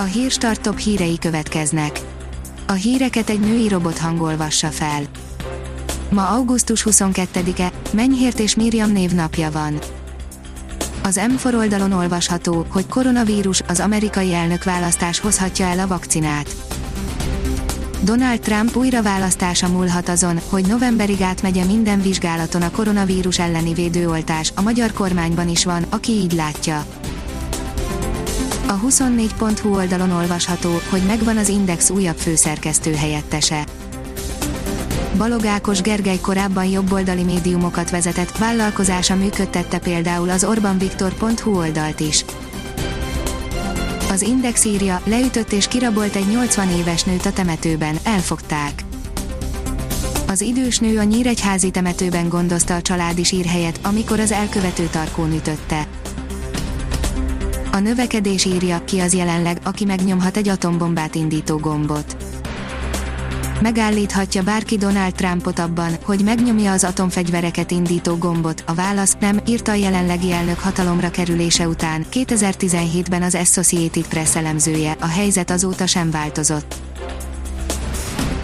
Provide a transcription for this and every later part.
A hírstart top hírei következnek. A híreket egy női robot hangolvassa fel. Ma augusztus 22-e, Menyhért és Miriam névnapja van. Az M4 oldalon olvasható, hogy koronavírus az amerikai elnök választás hozhatja el a vakcinát. Donald Trump újraválasztása múlhat azon, hogy novemberig átmegye minden vizsgálaton a koronavírus elleni védőoltás, a magyar kormányban is van, aki így látja. A 24.hu oldalon olvasható, hogy megvan az Index újabb főszerkesztő helyettese. Balog Ákos Gergely korábban jobboldali médiumokat vezetett, vállalkozása működtette például az orbanviktor.hu oldalt is. Az Index írja, leütött és kirabolt egy 80 éves nőt a temetőben, elfogták. Az idős nő a Nyíregyházi temetőben gondozta a családi sírhelyet, amikor az elkövető tarkón ütötte. A növekedés írja, ki az jelenleg, aki megnyomhat egy atombombát indító gombot. Megállíthatja bárki Donald Trumpot abban, hogy megnyomja az atomfegyvereket indító gombot. A válasz nem, írta a jelenlegi elnök hatalomra kerülése után. 2017-ben az Associated Press elemzője, a helyzet azóta sem változott.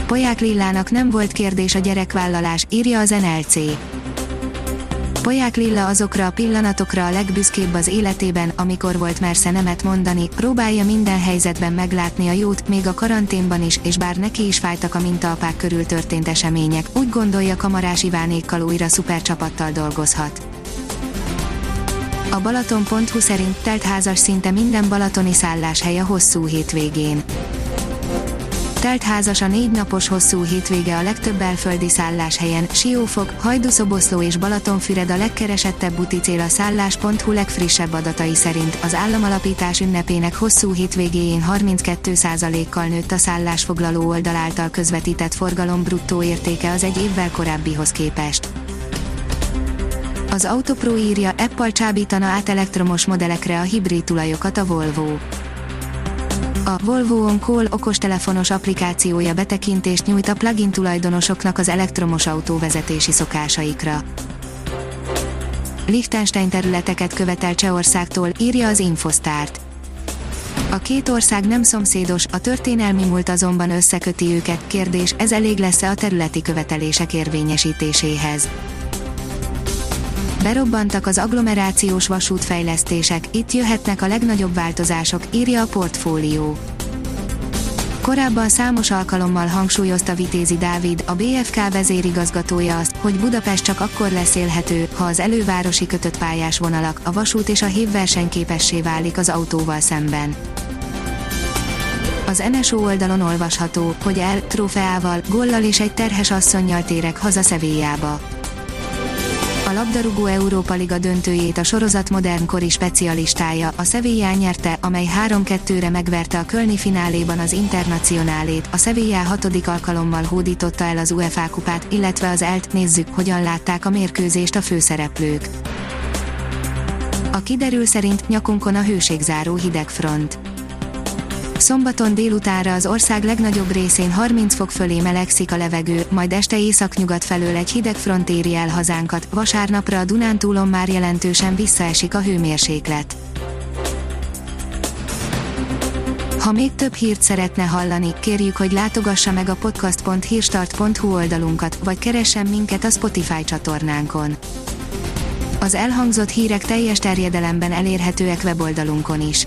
Poják Lillának nem volt kérdés a gyerekvállalás, írja az NLC. Poják Lilla azokra a pillanatokra a legbüszkébb az életében, amikor volt mersze nemet mondani, próbálja minden helyzetben meglátni a jót, még a karanténban is, és bár neki is fájtak a mintaapák körül történt események, úgy gondolja Kamarás Ivánékkal újra szupercsapattal dolgozhat. A Balaton.hu szerint telt házas szinte minden balatoni szálláshely a hosszú hétvégén telt házas a négy napos hosszú hétvége a legtöbb belföldi szálláshelyen, Siófok, Hajdúszoboszló és Balatonfüred a legkeresettebb úticél a szállás.hu legfrissebb adatai szerint. Az államalapítás ünnepének hosszú hétvégéjén 32%-kal nőtt a szállásfoglaló oldal által közvetített forgalom bruttó értéke az egy évvel korábbihoz képest. Az Autopro írja, Apple csábítana át elektromos modellekre a hibrid tulajokat a Volvo a Volvo On Call okostelefonos applikációja betekintést nyújt a plugin tulajdonosoknak az elektromos autóvezetési szokásaikra. Liechtenstein területeket követel Csehországtól, írja az Infostart. A két ország nem szomszédos, a történelmi múlt azonban összeköti őket, kérdés, ez elég lesz-e a területi követelések érvényesítéséhez. Berobbantak az agglomerációs vasútfejlesztések, itt jöhetnek a legnagyobb változások, írja a portfólió. Korábban számos alkalommal hangsúlyozta Vitézi Dávid, a BFK vezérigazgatója azt, hogy Budapest csak akkor lesz élhető, ha az elővárosi kötött pályás vonalak, a vasút és a hév versenyképessé válik az autóval szemben. Az NSO oldalon olvasható, hogy el trófeával, gollal és egy terhes asszonnyal térek haza Szevélyába a labdarúgó Európa Liga döntőjét a sorozat modern kori specialistája, a Sevilla nyerte, amely 3-2-re megverte a Kölni fináléban az Internacionálét, a Sevilla hatodik alkalommal hódította el az UEFA kupát, illetve az ELT, nézzük, hogyan látták a mérkőzést a főszereplők. A kiderül szerint nyakunkon a hőségzáró hidegfront. Szombaton délutánra az ország legnagyobb részén 30 fok fölé melegszik a levegő, majd este északnyugat felől egy hideg front éri el hazánkat, vasárnapra a Dunántúlon már jelentősen visszaesik a hőmérséklet. Ha még több hírt szeretne hallani, kérjük, hogy látogassa meg a podcast.hírstart.hu oldalunkat, vagy keressen minket a Spotify csatornánkon. Az elhangzott hírek teljes terjedelemben elérhetőek weboldalunkon is.